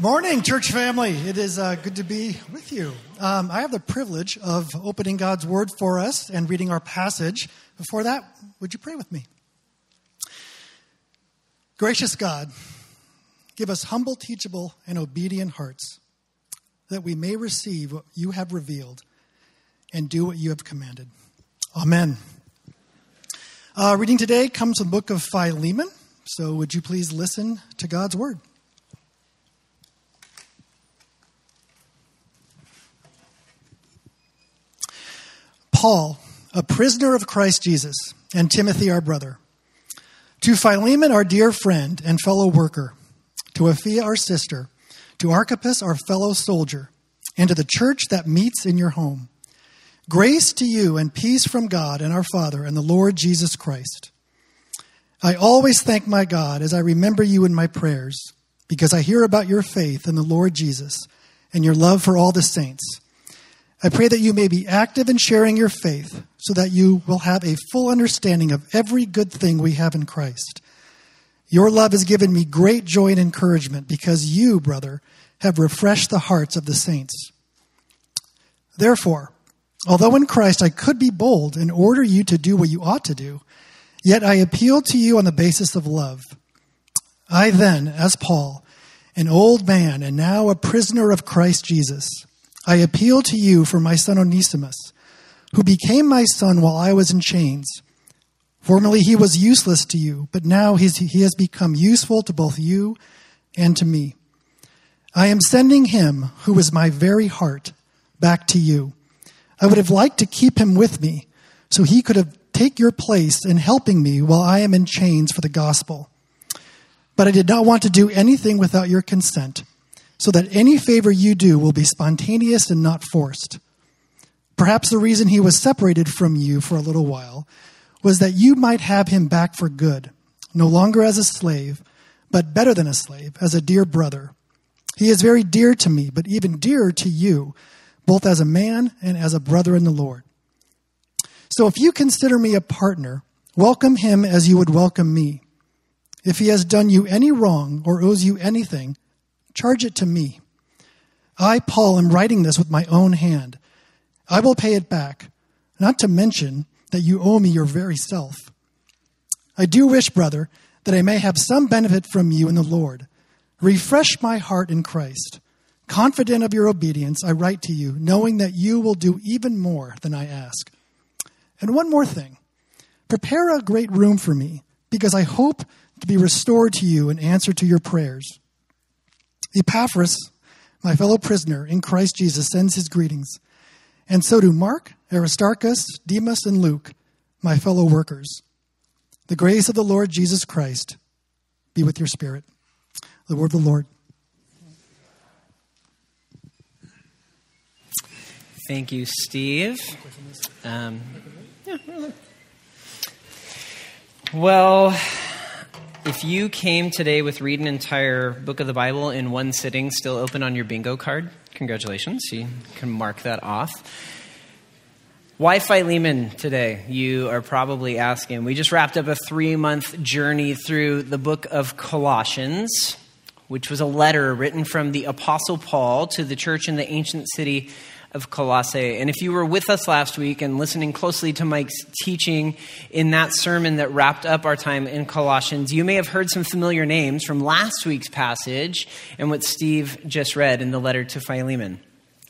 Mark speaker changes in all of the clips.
Speaker 1: Morning, church family. It is uh, good to be with you. Um, I have the privilege of opening God's Word for us and reading our passage. Before that, would you pray with me? Gracious God, give us humble, teachable, and obedient hearts that we may receive what you have revealed and do what you have commanded. Amen. Uh, reading today comes from the book of Philemon. So, would you please listen to God's Word? Paul, a prisoner of Christ Jesus, and Timothy, our brother. To Philemon, our dear friend and fellow worker, to Apphia, our sister, to Archippus, our fellow soldier, and to the church that meets in your home. Grace to you and peace from God and our Father and the Lord Jesus Christ. I always thank my God as I remember you in my prayers, because I hear about your faith in the Lord Jesus and your love for all the saints I pray that you may be active in sharing your faith so that you will have a full understanding of every good thing we have in Christ. Your love has given me great joy and encouragement because you, brother, have refreshed the hearts of the saints. Therefore, although in Christ I could be bold and order you to do what you ought to do, yet I appeal to you on the basis of love. I then, as Paul, an old man and now a prisoner of Christ Jesus, I appeal to you for my son Onesimus, who became my son while I was in chains. Formerly he was useless to you, but now he has become useful to both you and to me. I am sending him, who is my very heart, back to you. I would have liked to keep him with me, so he could have take your place in helping me while I am in chains for the gospel. But I did not want to do anything without your consent so that any favor you do will be spontaneous and not forced. Perhaps the reason he was separated from you for a little while was that you might have him back for good, no longer as a slave, but better than a slave, as a dear brother. He is very dear to me, but even dearer to you, both as a man and as a brother in the Lord. So if you consider me a partner, welcome him as you would welcome me. If he has done you any wrong or owes you anything, Charge it to me. I, Paul, am writing this with my own hand. I will pay it back, not to mention that you owe me your very self. I do wish, brother, that I may have some benefit from you in the Lord. Refresh my heart in Christ. Confident of your obedience, I write to you, knowing that you will do even more than I ask. And one more thing prepare a great room for me, because I hope to be restored to you in answer to your prayers. Epaphras, my fellow prisoner in Christ Jesus, sends his greetings. And so do Mark, Aristarchus, Demas, and Luke, my fellow workers. The grace of the Lord Jesus Christ be with your spirit. The word of the Lord.
Speaker 2: Thank you, Steve. Um, yeah. Well, if you came today with read an entire book of the Bible in one sitting, still open on your bingo card, congratulations. You can mark that off. Why Philemon today? You are probably asking. We just wrapped up a three month journey through the book of Colossians, which was a letter written from the Apostle Paul to the church in the ancient city of Colossae. And if you were with us last week and listening closely to Mike's teaching in that sermon that wrapped up our time in Colossians, you may have heard some familiar names from last week's passage and what Steve just read in the letter to Philemon.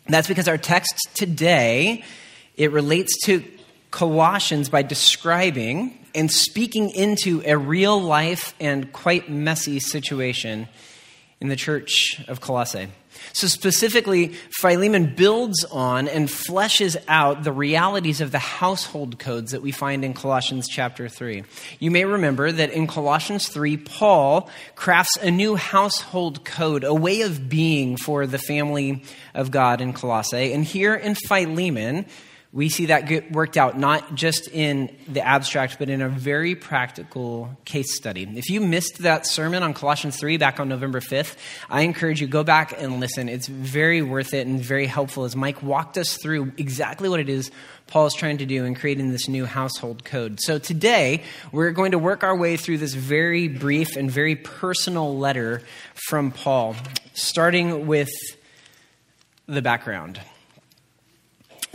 Speaker 2: That's because our text today, it relates to Colossians by describing and speaking into a real life and quite messy situation in the church of Colossae. So, specifically, Philemon builds on and fleshes out the realities of the household codes that we find in Colossians chapter 3. You may remember that in Colossians 3, Paul crafts a new household code, a way of being for the family of God in Colossae. And here in Philemon, we see that get worked out not just in the abstract, but in a very practical case study. If you missed that sermon on Colossians 3 back on November 5th, I encourage you go back and listen. It's very worth it and very helpful as Mike walked us through exactly what it is Paul is trying to do in creating this new household code. So today, we're going to work our way through this very brief and very personal letter from Paul. starting with the background.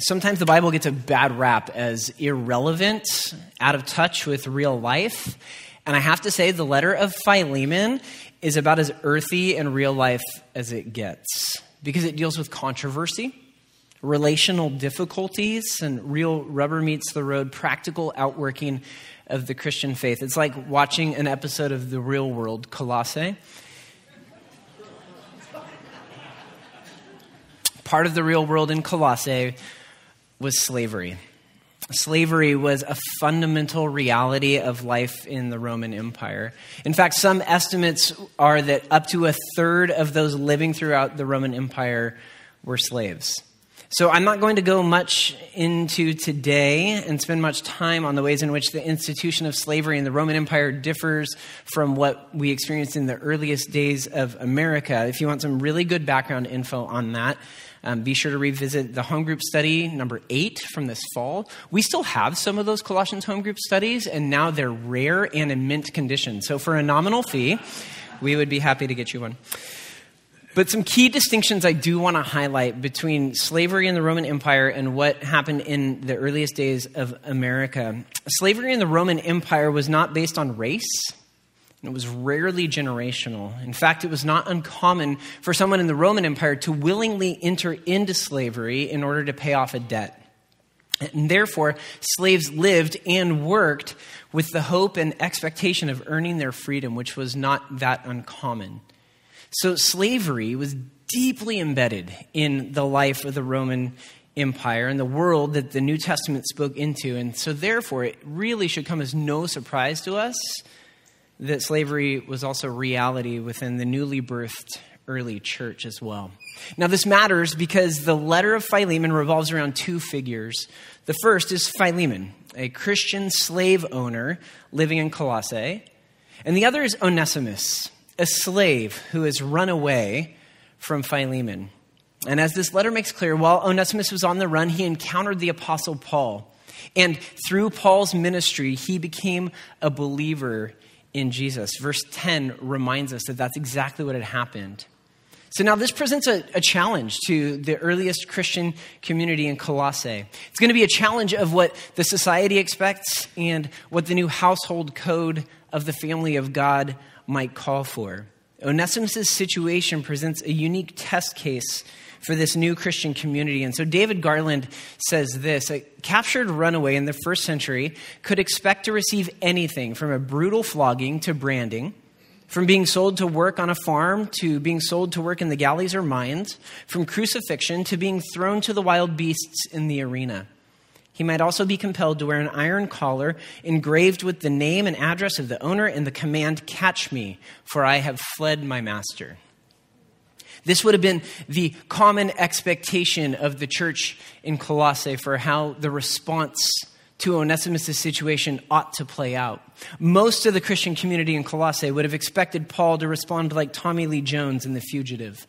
Speaker 2: Sometimes the Bible gets a bad rap as irrelevant, out of touch with real life. And I have to say, the letter of Philemon is about as earthy and real life as it gets because it deals with controversy, relational difficulties, and real rubber meets the road practical outworking of the Christian faith. It's like watching an episode of The Real World, Colossae. Part of the real world in Colossae was slavery. Slavery was a fundamental reality of life in the Roman Empire. In fact, some estimates are that up to a third of those living throughout the Roman Empire were slaves. So I'm not going to go much into today and spend much time on the ways in which the institution of slavery in the Roman Empire differs from what we experienced in the earliest days of America. If you want some really good background info on that, um, be sure to revisit the home group study number eight from this fall. We still have some of those Colossians home group studies, and now they're rare and in mint condition. So for a nominal fee, we would be happy to get you one. But some key distinctions I do want to highlight between slavery in the Roman Empire and what happened in the earliest days of America. Slavery in the Roman Empire was not based on race. It was rarely generational. In fact, it was not uncommon for someone in the Roman Empire to willingly enter into slavery in order to pay off a debt. And therefore, slaves lived and worked with the hope and expectation of earning their freedom, which was not that uncommon. So slavery was deeply embedded in the life of the Roman Empire and the world that the New Testament spoke into. And so, therefore, it really should come as no surprise to us that slavery was also reality within the newly birthed early church as well. Now, this matters because the letter of Philemon revolves around two figures. The first is Philemon, a Christian slave owner living in Colossae, and the other is Onesimus a slave who has run away from Philemon. And as this letter makes clear, while Onesimus was on the run, he encountered the Apostle Paul. And through Paul's ministry, he became a believer in Jesus. Verse 10 reminds us that that's exactly what had happened. So now this presents a, a, challenge to the earliest Christian community in Colossae. It's going to be a challenge of what the society expects and what the new household code of the family of God might call for. Onesimus' situation presents a unique test case for this new Christian community. And so David Garland says this a captured runaway in the first century could expect to receive anything from a brutal flogging to branding, from being sold to work on a farm to being sold to work in the galleys or mines, from crucifixion to being thrown to the wild beasts in the arena. He might also be compelled to wear an iron collar engraved with the name and address of the owner and the command, Catch me, for I have fled my master. This would have been the common expectation of the church in Colossae for how the response to Onesimus' situation ought to play out. Most of the Christian community in Colossae would have expected Paul to respond like Tommy Lee Jones in The Fugitive.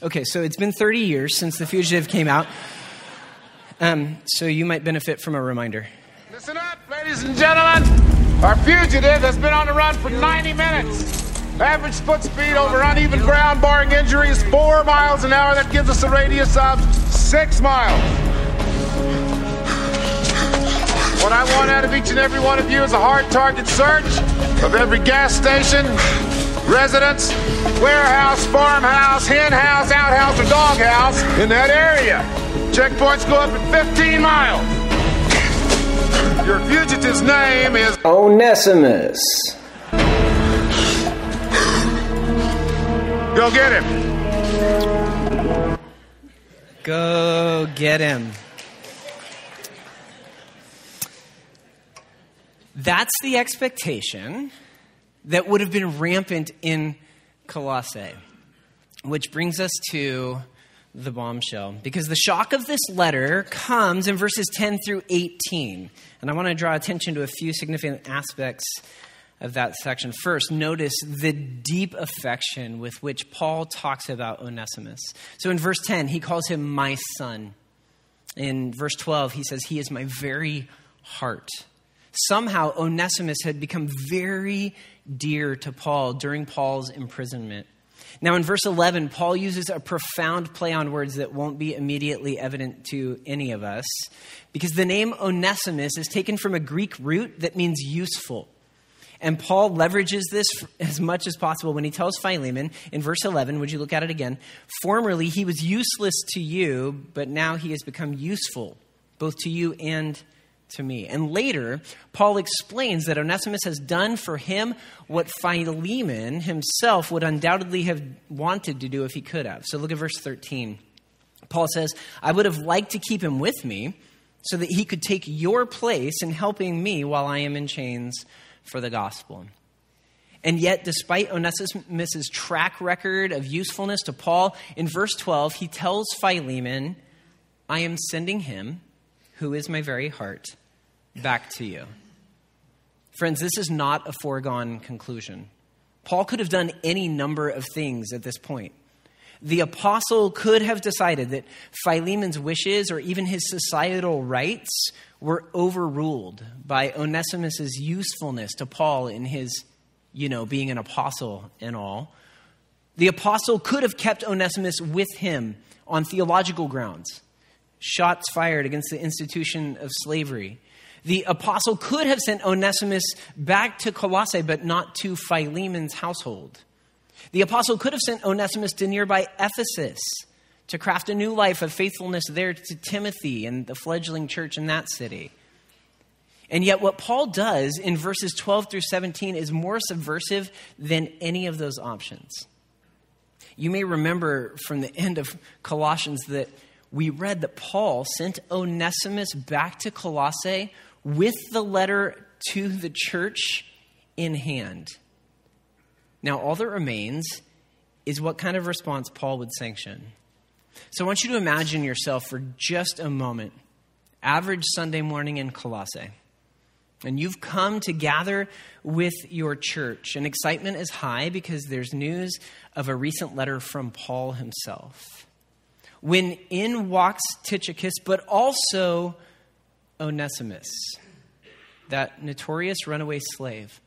Speaker 2: Okay, so it's been 30 years since The Fugitive came out. Um, so you might benefit from a reminder.
Speaker 3: Listen up, ladies and gentlemen. Our fugitive has been on the run for 90 minutes. Average foot speed over uneven ground, barring injuries, four miles an hour. That gives us a radius of six miles. What I want out of each and every one of you is a hard target search of every gas station, residence, warehouse, farmhouse, hen house, outhouse, or doghouse in that area. Checkpoints go up at 15 miles. Your fugitive's name is
Speaker 2: Onesimus.
Speaker 3: Go get him.
Speaker 2: Go get him. That's the expectation that would have been rampant in Colossae. Which brings us to the bombshell because the shock of this letter comes in verses 10 through 18. And I want to draw attention to a few significant aspects of that section. First, notice the deep affection with which Paul talks about Onesimus. So in verse 10, he calls him my son. In verse 12, he says, He is my very heart. Somehow, Onesimus had become very dear to Paul during Paul's imprisonment. Now, in verse 11, Paul uses a profound play on words that won't be immediately evident to any of us because the name Onesimus is taken from a Greek root that means useful. And Paul leverages this as much as possible when he tells Philemon in verse 11, would you look at it again? Formerly he was useless to you, but now he has become useful, both to you and to me. And later, Paul explains that Onesimus has done for him what Philemon himself would undoubtedly have wanted to do if he could have. So look at verse 13. Paul says, I would have liked to keep him with me so that he could take your place in helping me while I am in chains for the gospel. And yet, despite Onesimus' track record of usefulness to Paul, in verse 12, he tells Philemon, I am sending him, who is my very heart, back to you. Friends, this is not a foregone conclusion. Paul could have done any number of things at this point. The apostle could have decided that Philemon's wishes or even his societal rights were overruled by Onesimus's usefulness to Paul in his, you know, being an apostle and all. The apostle could have kept Onesimus with him on theological grounds, shots fired against the institution of slavery. The apostle could have sent Onesimus back to Colossae, but not to Philemon's household. The apostle could have sent Onesimus to nearby Ephesus to craft a new life of faithfulness there to Timothy and the fledgling church in that city. And yet, what Paul does in verses 12 through 17 is more subversive than any of those options. You may remember from the end of Colossians that we read that Paul sent Onesimus back to Colossae with the letter to the church in hand. Now, all that remains is what kind of response Paul would sanction. So I want you to imagine yourself for just a moment, average Sunday morning in Colossae. And you've come to gather with your church, and excitement is high because there's news of a recent letter from Paul himself. When in walks Tychicus, but also Onesimus, that notorious runaway slave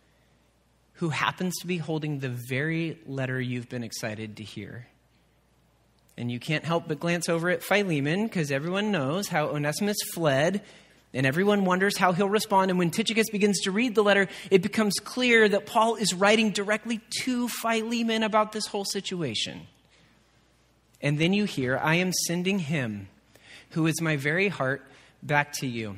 Speaker 2: who happens to be holding the very letter you've been excited to hear. And you can't help but glance over at Philemon because everyone knows how Onesimus fled, and everyone wonders how he'll respond. And when Tychicus begins to read the letter, it becomes clear that Paul is writing directly to Philemon about this whole situation. And then you hear, I am sending him, who is my very heart, back to you.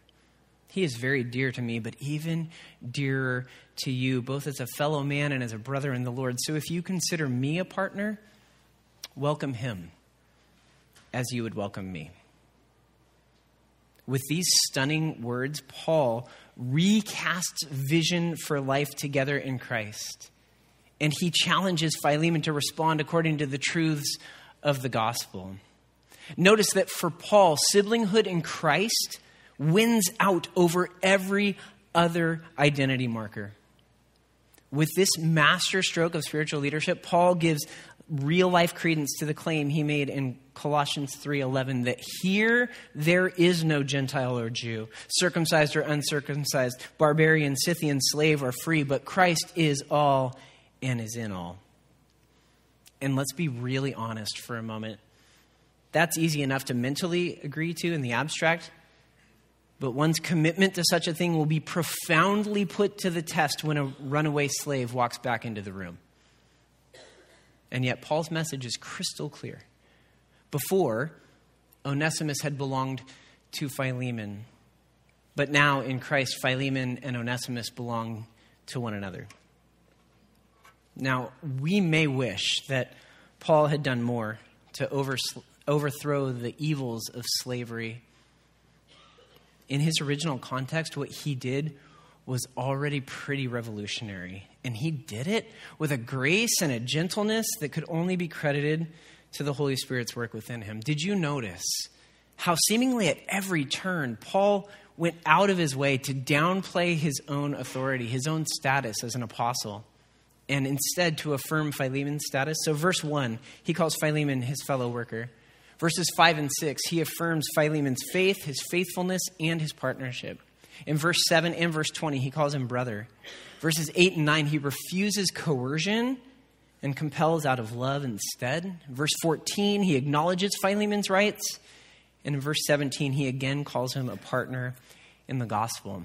Speaker 2: He is very dear to me, but even dearer to you, both as a fellow man and as a brother in the Lord. So if you consider me a partner, welcome him as you would welcome me. With these stunning words, Paul recasts vision for life together in Christ. And he challenges Philemon to respond according to the truths of the gospel. Notice that for Paul, siblinghood in Christ wins out over every other identity marker. With this master stroke of spiritual leadership, Paul gives real life credence to the claim he made in Colossians 3:11 that here there is no Gentile or Jew, circumcised or uncircumcised, barbarian, Scythian, slave or free, but Christ is all and is in all. And let's be really honest for a moment. That's easy enough to mentally agree to in the abstract, but one's commitment to such a thing will be profoundly put to the test when a runaway slave walks back into the room. And yet, Paul's message is crystal clear. Before, Onesimus had belonged to Philemon, but now in Christ, Philemon and Onesimus belong to one another. Now, we may wish that Paul had done more to overthrow the evils of slavery in his original context, what he did was already pretty revolutionary. And he did it with a grace and a gentleness that could only be credited to the Holy Spirit's work within him. Did you notice how seemingly at every turn, Paul went out of his way to downplay his own authority, his own status as an apostle, and instead to affirm Philemon's status. So, verse 1, he calls Philemon his fellow worker. Verses 5 and 6, he affirms Philemon's faith, his faithfulness, and his partnership. In verse 7 and verse 20, he calls him brother. Verses 8 and 9, he refuses coercion and compels out of love instead. Verse 14, he acknowledges Philemon's rights. And in verse 17, he again calls him a partner in the gospel.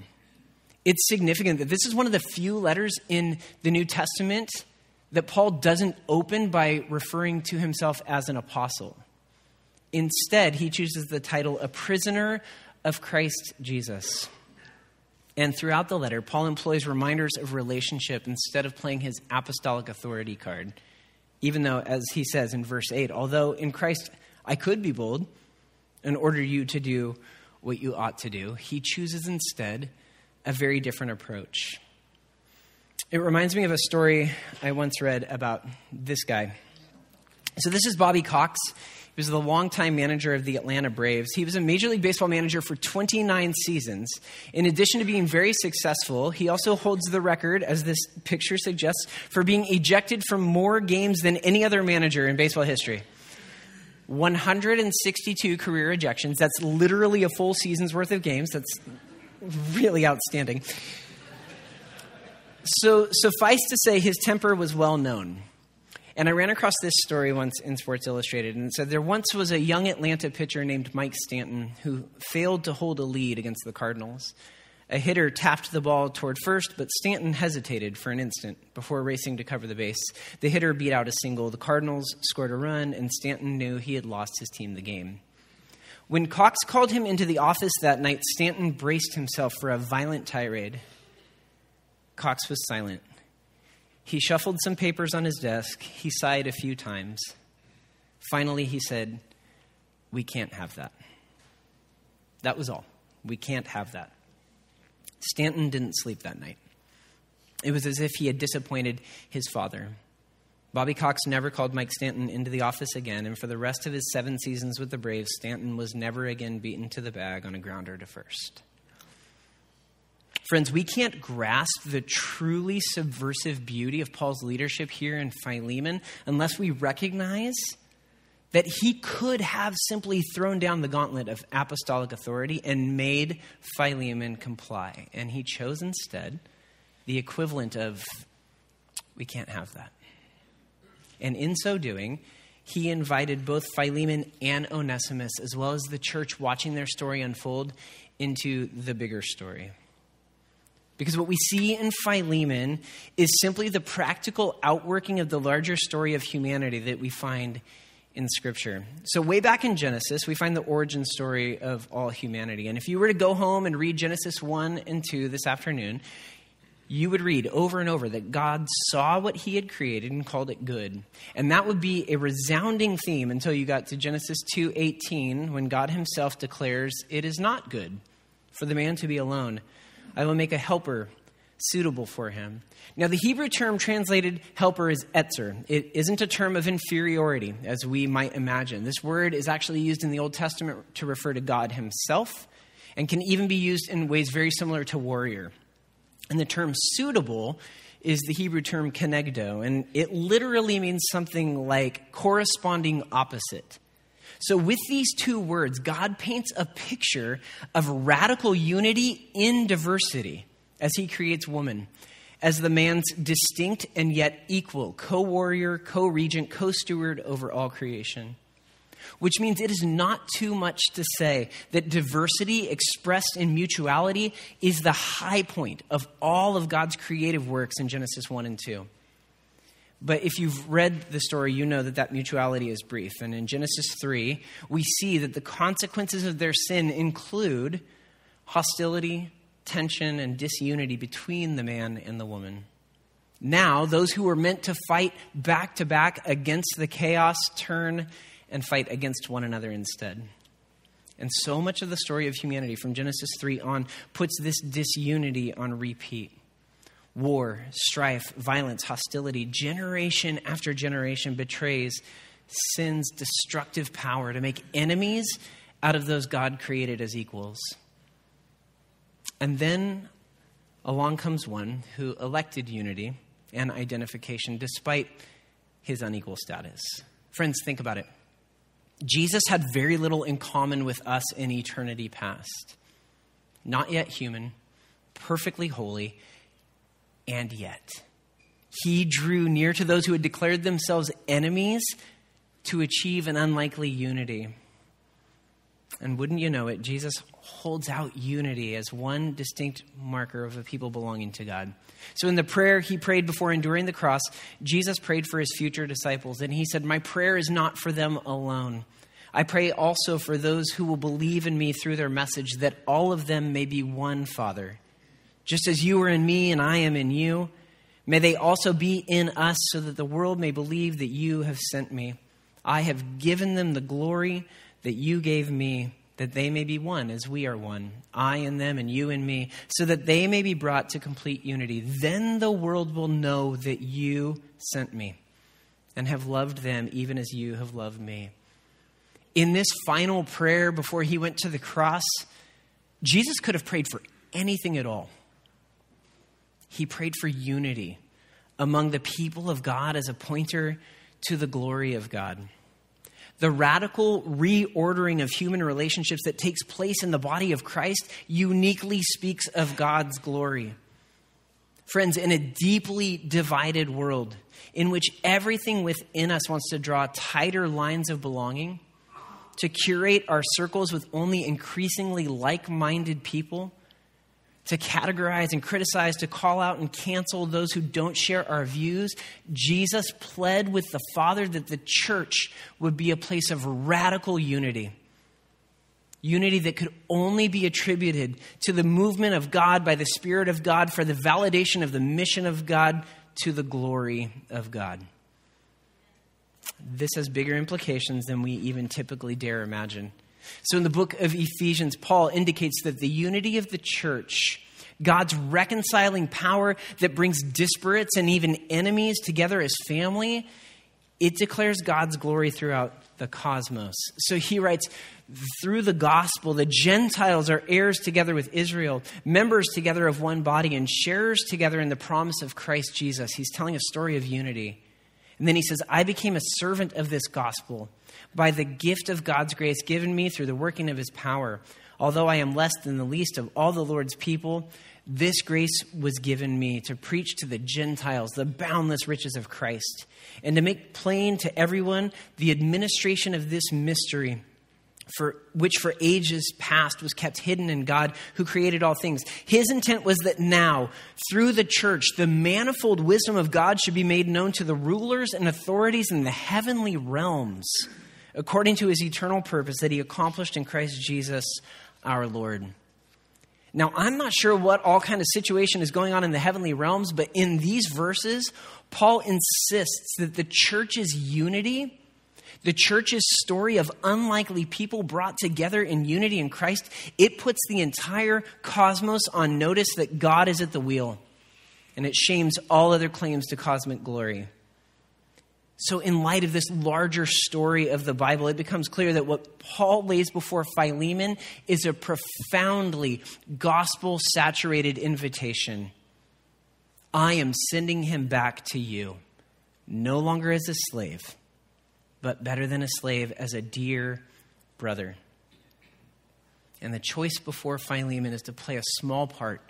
Speaker 2: It's significant that this is one of the few letters in the New Testament that Paul doesn't open by referring to himself as an apostle. Instead, he chooses the title, A Prisoner of Christ Jesus. And throughout the letter, Paul employs reminders of relationship instead of playing his apostolic authority card. Even though, as he says in verse 8, although in Christ I could be bold and order you to do what you ought to do, he chooses instead a very different approach. It reminds me of a story I once read about this guy. So, this is Bobby Cox. He was the longtime manager of the Atlanta Braves. He was a Major League Baseball manager for 29 seasons. In addition to being very successful, he also holds the record, as this picture suggests, for being ejected from more games than any other manager in baseball history. 162 career ejections. That's literally a full season's worth of games. That's really outstanding. So, suffice to say, his temper was well known. And I ran across this story once in Sports Illustrated, and it said there once was a young Atlanta pitcher named Mike Stanton who failed to hold a lead against the Cardinals. A hitter tapped the ball toward first, but Stanton hesitated for an instant before racing to cover the base. The hitter beat out a single. The Cardinals scored a run, and Stanton knew he had lost his team the game. When Cox called him into the office that night, Stanton braced himself for a violent tirade. Cox was silent. He shuffled some papers on his desk. He sighed a few times. Finally, he said, We can't have that. That was all. We can't have that. Stanton didn't sleep that night. It was as if he had disappointed his father. Bobby Cox never called Mike Stanton into the office again, and for the rest of his seven seasons with the Braves, Stanton was never again beaten to the bag on a grounder to first. Friends, we can't grasp the truly subversive beauty of Paul's leadership here in Philemon unless we recognize that he could have simply thrown down the gauntlet of apostolic authority and made Philemon comply. And he chose instead the equivalent of, we can't have that. And in so doing, he invited both Philemon and Onesimus, as well as the church watching their story unfold, into the bigger story. Because what we see in Philemon is simply the practical outworking of the larger story of humanity that we find in Scripture. So, way back in Genesis, we find the origin story of all humanity. And if you were to go home and read Genesis 1 and 2 this afternoon, you would read over and over that God saw what he had created and called it good. And that would be a resounding theme until you got to Genesis 2:18 when God himself declares it is not good for the man to be alone. I will make a helper suitable for him. Now, the Hebrew term translated helper is ezer. It isn't a term of inferiority, as we might imagine. This word is actually used in the Old Testament to refer to God himself and can even be used in ways very similar to warrior. And the term suitable is the Hebrew term kenegdo, and it literally means something like corresponding opposite. So, with these two words, God paints a picture of radical unity in diversity as he creates woman as the man's distinct and yet equal co warrior, co regent, co steward over all creation. Which means it is not too much to say that diversity expressed in mutuality is the high point of all of God's creative works in Genesis 1 and 2. But if you've read the story, you know that that mutuality is brief. And in Genesis 3, we see that the consequences of their sin include hostility, tension, and disunity between the man and the woman. Now, those who were meant to fight back to back against the chaos turn and fight against one another instead. And so much of the story of humanity from Genesis 3 on puts this disunity on repeat war, strife, violence, hostility, generation after generation betrays sin's destructive power to make enemies out of those God created as equals. And then along comes one who elected unity and identification despite his unequal status. Friends, think about it. Jesus had very little in common with us in eternity past. Not yet human, perfectly holy, and yet. He drew near to those who had declared themselves enemies to achieve an unlikely unity. And wouldn't you know it, Jesus holds out unity as one distinct marker of a people belonging to God. So, in the prayer he prayed before enduring the cross, Jesus prayed for his future disciples. And he said, My prayer is not for them alone. I pray also for those who will believe in me through their message, that all of them may be one, Father. Just as you are in me and I am in you, may they also be in us, so that the world may believe that you have sent me. I have given them the glory that you gave me, that they may be one as we are one, I in them and you in me, so that they may be brought to complete unity. Then the world will know that you sent me and have loved them even as you have loved me. In this final prayer before he went to the cross, Jesus could have prayed for anything at all. He prayed for unity among the people of God as a pointer to the glory of God the radical reordering of human relationships that takes place in the body of Christ uniquely speaks of God's glory. Friends, in a deeply divided world in which everything within us wants to draw tighter lines of belonging, to curate our circles with only increasingly like minded people, to categorize and criticize, to call out and cancel those who don't share our views, Jesus pled with the Father that the church would be a place of radical unity. Unity that could only be attributed to the movement of God by the Spirit of God for the validation of the mission of God to the glory of God. This has bigger implications than we even typically dare imagine. So, in the book of Ephesians, Paul indicates that the unity of the church, God's reconciling power that brings disparates and even enemies together as family, it declares God's glory throughout the cosmos. So he writes, through the gospel, the Gentiles are heirs together with Israel, members together of one body, and sharers together in the promise of Christ Jesus. He's telling a story of unity. And then he says, I became a servant of this gospel by the gift of God's grace given me through the working of his power. Although I am less than the least of all the Lord's people, this grace was given me to preach to the Gentiles the boundless riches of Christ and to make plain to everyone the administration of this mystery. For which for ages past was kept hidden in God who created all things. His intent was that now, through the church, the manifold wisdom of God should be made known to the rulers and authorities in the heavenly realms according to his eternal purpose that he accomplished in Christ Jesus our Lord. Now, I'm not sure what all kind of situation is going on in the heavenly realms, but in these verses, Paul insists that the church's unity, the church's story of unlikely people brought together in unity in Christ, it puts the entire cosmos on notice that God is at the wheel, and it shames all other claims to cosmic glory. So, in light of this larger story of the Bible, it becomes clear that what Paul lays before Philemon is a profoundly gospel saturated invitation. I am sending him back to you, no longer as a slave, but better than a slave, as a dear brother. And the choice before Philemon is to play a small part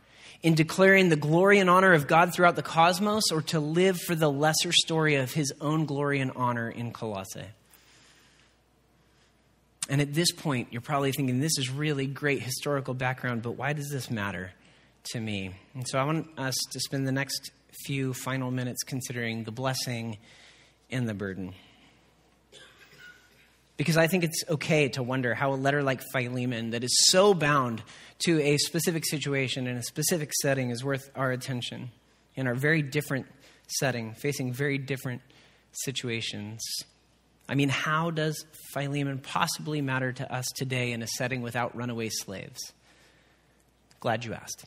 Speaker 2: in declaring the glory and honor of God throughout the cosmos or to live for the lesser story of his own glory and honor in Colossae. And at this point, you're probably thinking, this is really great historical background, but why does this matter to me? And so I want us to spend the next few final minutes considering the blessing and the burden. Because I think it's okay to wonder how a letter like Philemon, that is so bound to a specific situation in a specific setting, is worth our attention in our very different setting, facing very different situations. I mean, how does Philemon possibly matter to us today in a setting without runaway slaves? Glad you asked.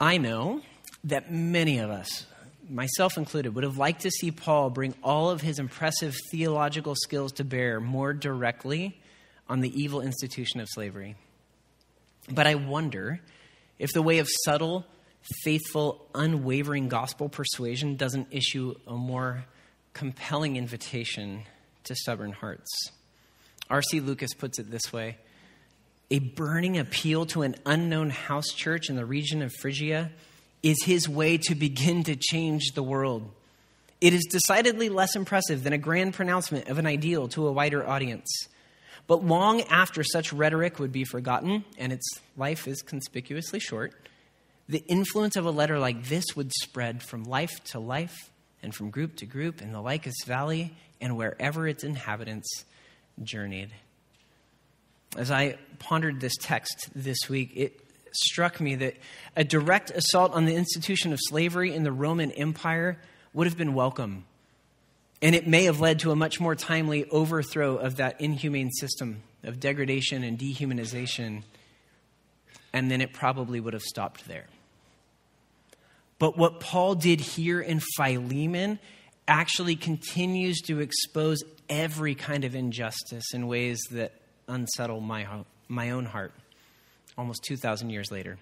Speaker 2: I know that many of us myself included, would have liked to see Paul bring all of his impressive theological skills to bear more directly on the evil institution of slavery. But I wonder if the way of subtle, faithful, unwavering gospel persuasion doesn't issue a more compelling invitation to stubborn hearts. R.C. Lucas puts it this way A burning appeal to an unknown house church in the region of Phrygia is his way to begin to change the world. It is decidedly less impressive than a grand pronouncement of an ideal to a wider audience. But long after such rhetoric would be forgotten, and its life is conspicuously short, the influence of a letter like this would spread from life to life and from group to group in the Lycus Valley and wherever its inhabitants journeyed. As I pondered this text this week, it struck me that a direct assault on the institution of slavery in the Roman Empire would have been welcome. And it may have led to a much more timely overthrow of that inhumane system of degradation and dehumanization. And then it probably would have stopped there. But what Paul did here in Philemon actually continues to expose every kind of injustice in ways that unsettle my, my own heart almost 2,000 years later.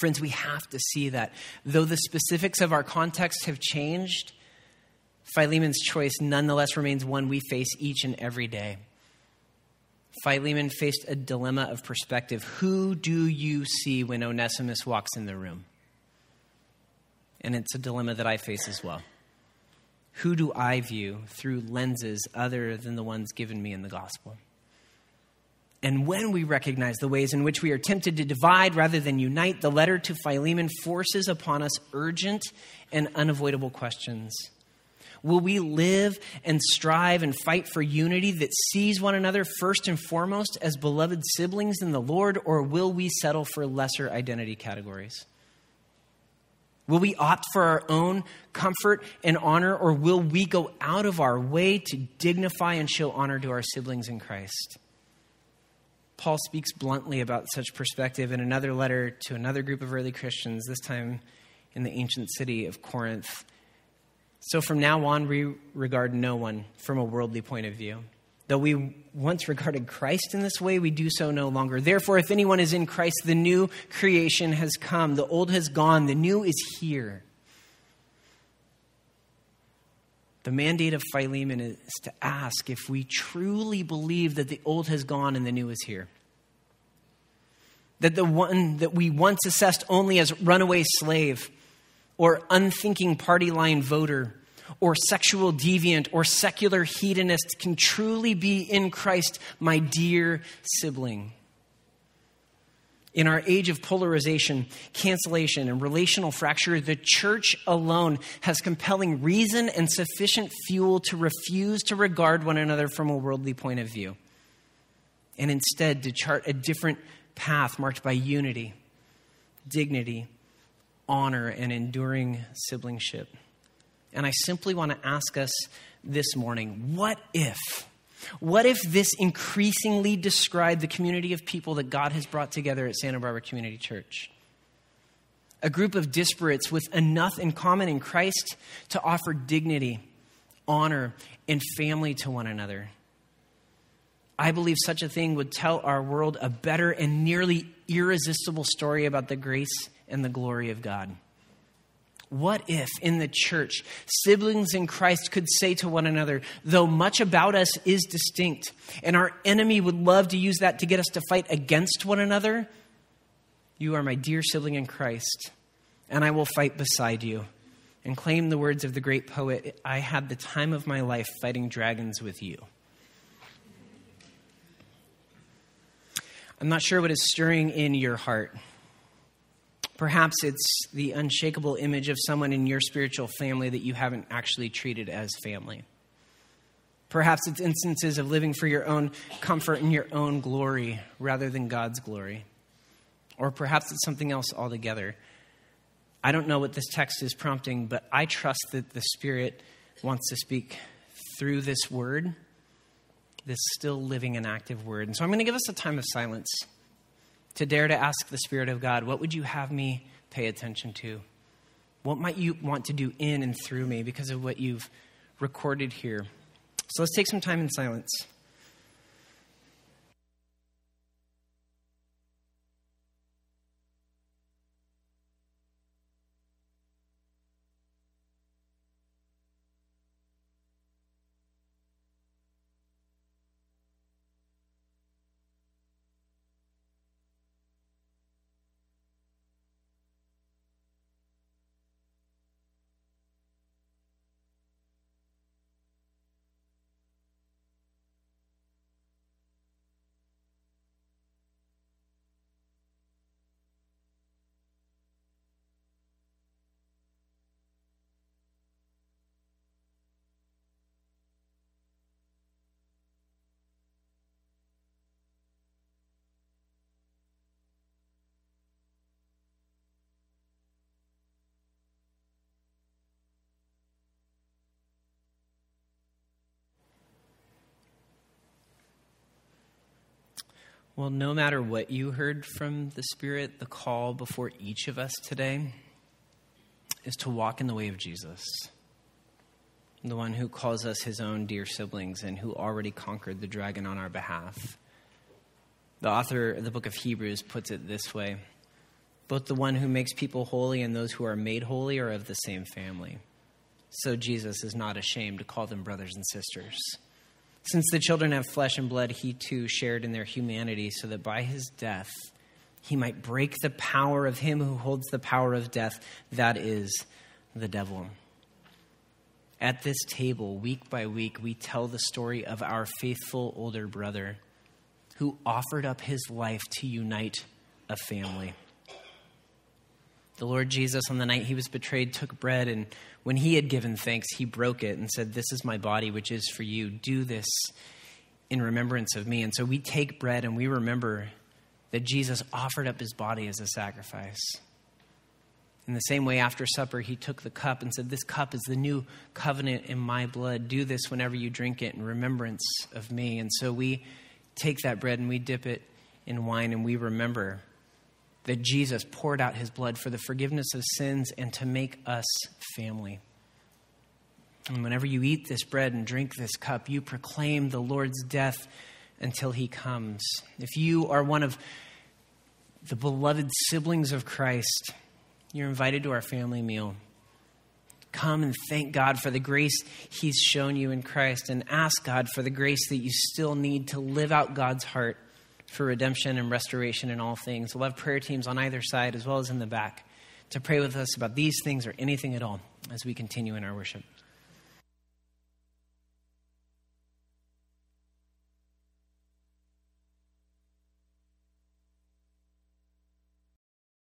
Speaker 2: Friends, we have to see that though the specifics of our context have changed, Philemon's choice nonetheless remains one we face each and every day. Philemon faced a dilemma of perspective. Who do you see when Onesimus walks in the room? And it's a dilemma that I face as well. Who do I view through lenses other than the ones given me in the gospel? And when we recognize the ways in which we are tempted to divide rather than unite, the letter to Philemon forces upon us urgent and unavoidable questions. Will we live and strive and fight for unity that sees one another first and foremost as beloved siblings in the Lord, or will we settle for lesser identity categories? Will we opt for our own comfort and honor, or will we go out of our way to dignify and show honor to our siblings in Christ? Paul speaks bluntly about such perspective in another letter to another group of early Christians, this time in the ancient city of Corinth. So from now on, we regard no one from a worldly point of view. Though we once regarded Christ in this way, we do so no longer. Therefore, if anyone is in Christ, the new creation has come. The old has gone, the new is here. The mandate of Philemon is to ask if we truly believe that the old has gone and the new is here. That the one that we once assessed only as runaway slave or unthinking party line voter or sexual deviant or secular hedonist can truly be in Christ, my dear sibling. In our age of polarization, cancellation, and relational fracture, the church alone has compelling reason and sufficient fuel to refuse to regard one another from a worldly point of view, and instead to chart a different path marked by unity, dignity, honor, and enduring siblingship. And I simply want to ask us this morning what if? What if this increasingly described the community of people that God has brought together at Santa Barbara Community Church? A group of disparates with enough in common in Christ to offer dignity, honor, and family to one another. I believe such a thing would tell our world a better and nearly irresistible story about the grace and the glory of God. What if in the church, siblings in Christ could say to one another, though much about us is distinct, and our enemy would love to use that to get us to fight against one another, you are my dear sibling in Christ, and I will fight beside you. And claim the words of the great poet I had the time of my life fighting dragons with you. I'm not sure what is stirring in your heart Perhaps it's the unshakable image of someone in your spiritual family that you haven't actually treated as family. Perhaps it's instances of living for your own comfort and your own glory rather than God's glory. Or perhaps it's something else altogether. I don't know what this text is prompting, but I trust that the Spirit wants to speak through this word, this still living and active word. And so I'm going to give us a time of silence to dare to ask the Spirit of God, what would you have me pay attention to? What might you want to do in and through me because of what you've recorded here? So let's take some time in silence. Well, no matter what you heard from the Spirit, the call before each of us today is to walk in the way of Jesus, the one who calls us his own dear siblings and who already conquered the dragon on our behalf. The author of the book of Hebrews puts it this way Both the one who makes people holy and those who are made holy are of the same family. So Jesus is not ashamed to call them brothers and sisters. Since the children have flesh and blood, he too shared in their humanity, so that by his death he might break the power of him who holds the power of death, that is, the devil. At this table, week by week, we tell the story of our faithful older brother who offered up his life to unite a family. The Lord Jesus, on the night he was betrayed, took bread, and when he had given thanks, he broke it and said, This is my body, which is for you. Do this in remembrance of me. And so we take bread and we remember that Jesus offered up his body as a sacrifice. In the same way, after supper, he took the cup and said, This cup is the new covenant in my blood. Do this whenever you drink it in remembrance of me. And so we take that bread and we dip it in wine and we remember that Jesus poured out his blood for the forgiveness of sins and to make us family. And whenever you eat this bread and drink this cup, you proclaim the Lord's death until he comes. If you are one of the beloved siblings of Christ, you're invited to our family meal. Come and thank God for the grace He's shown you in Christ and ask God for the grace that you still need to live out God's heart for redemption and restoration in all things. We'll have prayer teams on either side as well as in the back to pray with us about these things or anything at all as we continue in our worship.